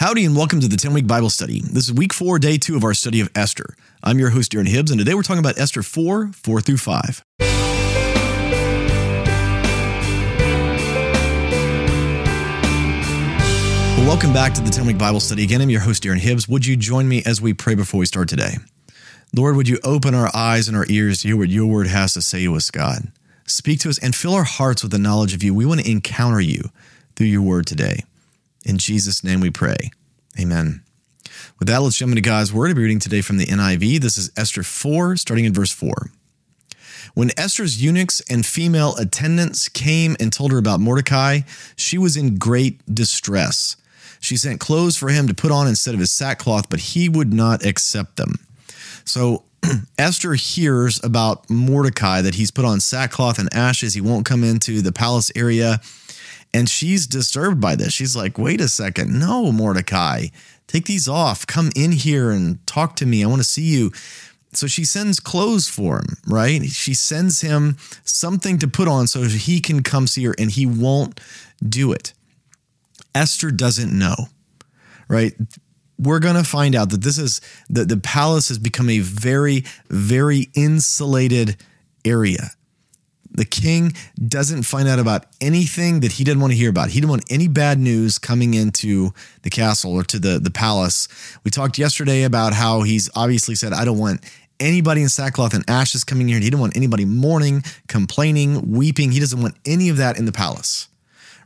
Howdy, and welcome to the 10 week Bible study. This is week four, day two of our study of Esther. I'm your host, Darren Hibbs, and today we're talking about Esther 4 4 through 5. Well, welcome back to the 10 week Bible study. Again, I'm your host, Darren Hibbs. Would you join me as we pray before we start today? Lord, would you open our eyes and our ears to hear what your word has to say to us, God? Speak to us and fill our hearts with the knowledge of you. We want to encounter you through your word today. In Jesus' name we pray. Amen. With that, let's jump into God's word. I'll be reading today from the NIV. This is Esther 4, starting in verse 4. When Esther's eunuchs and female attendants came and told her about Mordecai, she was in great distress. She sent clothes for him to put on instead of his sackcloth, but he would not accept them. So Esther hears about Mordecai that he's put on sackcloth and ashes. He won't come into the palace area. And she's disturbed by this. She's like, wait a second. No, Mordecai, take these off. Come in here and talk to me. I want to see you. So she sends clothes for him, right? She sends him something to put on so he can come see her, and he won't do it. Esther doesn't know, right? We're going to find out that this is that the palace has become a very, very insulated area. The king doesn't find out about anything that he didn't want to hear about. He didn't want any bad news coming into the castle or to the, the palace. We talked yesterday about how he's obviously said, I don't want anybody in sackcloth and ashes coming here. He didn't want anybody mourning, complaining, weeping. He doesn't want any of that in the palace.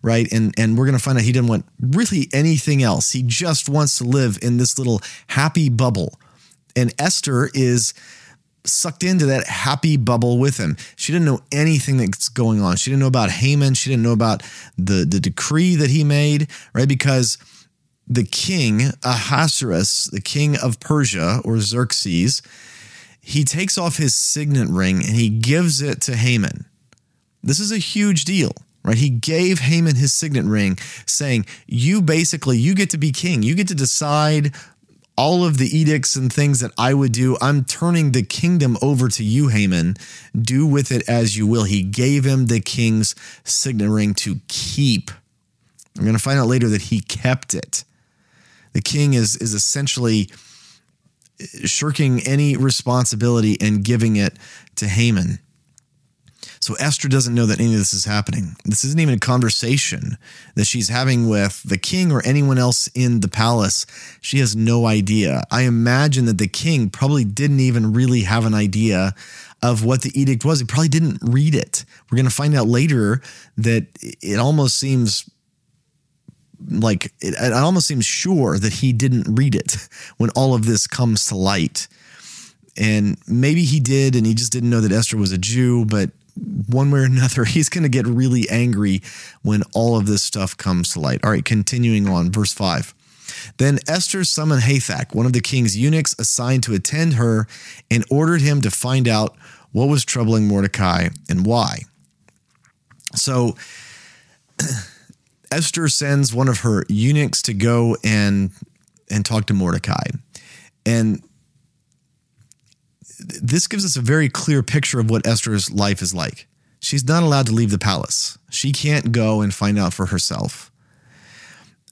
Right. And and we're gonna find out he didn't want really anything else. He just wants to live in this little happy bubble. And Esther is sucked into that happy bubble with him. She didn't know anything that's going on. She didn't know about Haman. She didn't know about the, the decree that he made, right? Because the king, Ahasuerus, the king of Persia or Xerxes, he takes off his signet ring and he gives it to Haman. This is a huge deal right he gave haman his signet ring saying you basically you get to be king you get to decide all of the edicts and things that I would do, I'm turning the kingdom over to you, Haman. Do with it as you will. He gave him the king's signet ring to keep. I'm going to find out later that he kept it. The king is, is essentially uh, shirking any responsibility and giving it to Haman. So Esther doesn't know that any of this is happening. This isn't even a conversation that she's having with the king or anyone else in the palace. She has no idea. I imagine that the king probably didn't even really have an idea of what the edict was. He probably didn't read it. We're going to find out later that it almost seems like it, it almost seems sure that he didn't read it when all of this comes to light. And maybe he did, and he just didn't know that Esther was a Jew, but one way or another, he's going to get really angry when all of this stuff comes to light. All right, continuing on, verse 5. Then Esther summoned Hathach, one of the king's eunuchs assigned to attend her, and ordered him to find out what was troubling Mordecai and why. So Esther sends one of her eunuchs to go and and talk to Mordecai. And this gives us a very clear picture of what Esther's life is like. She's not allowed to leave the palace. She can't go and find out for herself.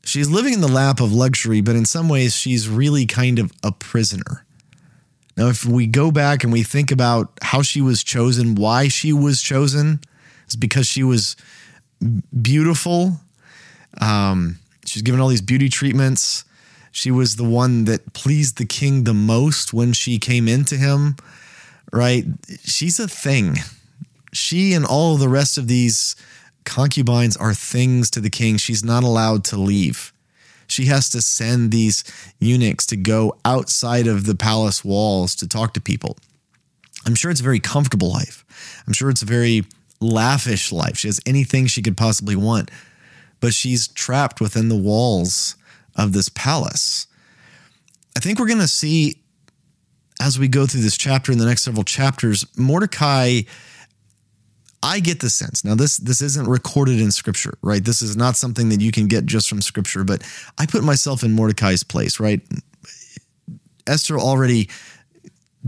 She's living in the lap of luxury, but in some ways, she's really kind of a prisoner. Now, if we go back and we think about how she was chosen, why she was chosen, it's because she was beautiful. Um, she's given all these beauty treatments. She was the one that pleased the king the most when she came into him, right? She's a thing. She and all the rest of these concubines are things to the king. She's not allowed to leave. She has to send these eunuchs to go outside of the palace walls to talk to people. I'm sure it's a very comfortable life. I'm sure it's a very lavish life. She has anything she could possibly want, but she's trapped within the walls of this palace. I think we're going to see as we go through this chapter in the next several chapters, Mordecai. I get the sense. Now this this isn't recorded in scripture, right? This is not something that you can get just from scripture, but I put myself in Mordecai's place, right? Esther already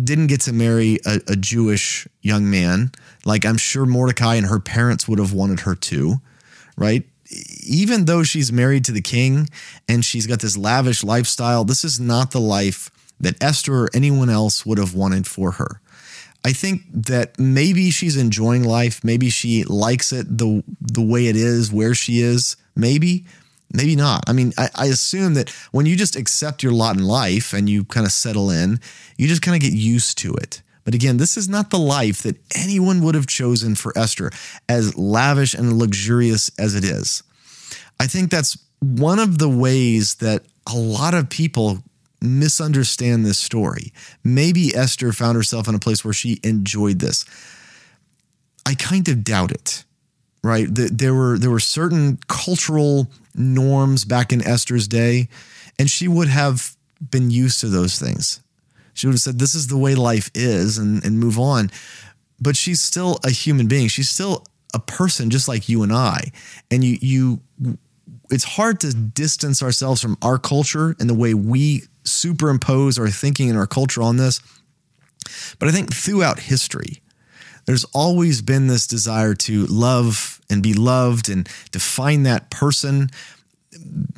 didn't get to marry a, a Jewish young man, like I'm sure Mordecai and her parents would have wanted her to, right? Even though she's married to the king and she's got this lavish lifestyle, this is not the life that Esther or anyone else would have wanted for her. I think that maybe she's enjoying life. Maybe she likes it the the way it is, where she is. Maybe, maybe not. I mean, I, I assume that when you just accept your lot in life and you kind of settle in, you just kind of get used to it. But again, this is not the life that anyone would have chosen for Esther, as lavish and luxurious as it is. I think that's one of the ways that a lot of people misunderstand this story. Maybe Esther found herself in a place where she enjoyed this. I kind of doubt it. Right? There were there were certain cultural norms back in Esther's day, and she would have been used to those things. She would have said, This is the way life is, and, and move on. But she's still a human being. She's still a person just like you and I. And you you it's hard to distance ourselves from our culture and the way we superimpose our thinking and our culture on this. But I think throughout history, there's always been this desire to love and be loved and to find that person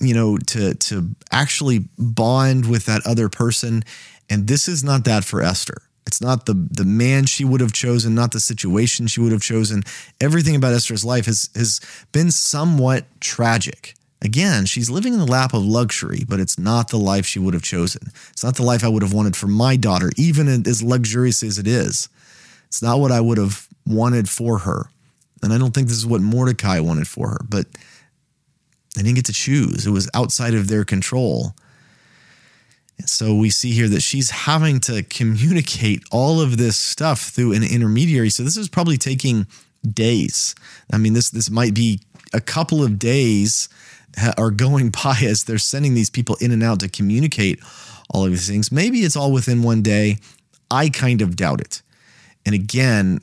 you know to to actually bond with that other person and this is not that for Esther it's not the the man she would have chosen not the situation she would have chosen everything about Esther's life has has been somewhat tragic Again, she's living in the lap of luxury, but it's not the life she would have chosen. It's not the life I would have wanted for my daughter, even as luxurious as it is. It's not what I would have wanted for her. And I don't think this is what Mordecai wanted for her, but they didn't get to choose. It was outside of their control. And so we see here that she's having to communicate all of this stuff through an intermediary. So this is probably taking days. I mean, this this might be a couple of days are going by as they're sending these people in and out to communicate all of these things. Maybe it's all within one day. I kind of doubt it. And again,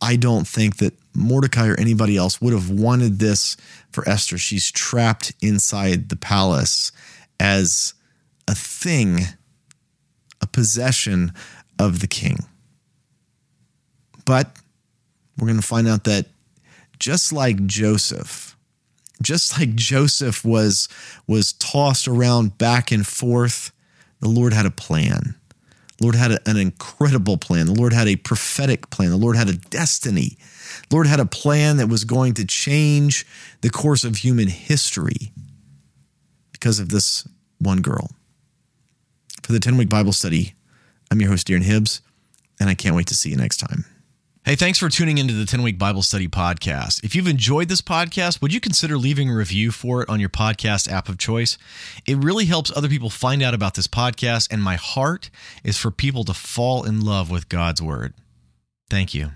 I don't think that Mordecai or anybody else would have wanted this for Esther. She's trapped inside the palace as a thing, a possession of the king. But we're going to find out that just like Joseph, just like Joseph was was tossed around back and forth, the Lord had a plan. The Lord had an incredible plan. The Lord had a prophetic plan. The Lord had a destiny. The Lord had a plan that was going to change the course of human history because of this one girl. For the 10 week Bible study, I'm your host, Darren Hibbs, and I can't wait to see you next time. Hey, thanks for tuning into the 10 Week Bible Study Podcast. If you've enjoyed this podcast, would you consider leaving a review for it on your podcast app of choice? It really helps other people find out about this podcast, and my heart is for people to fall in love with God's Word. Thank you.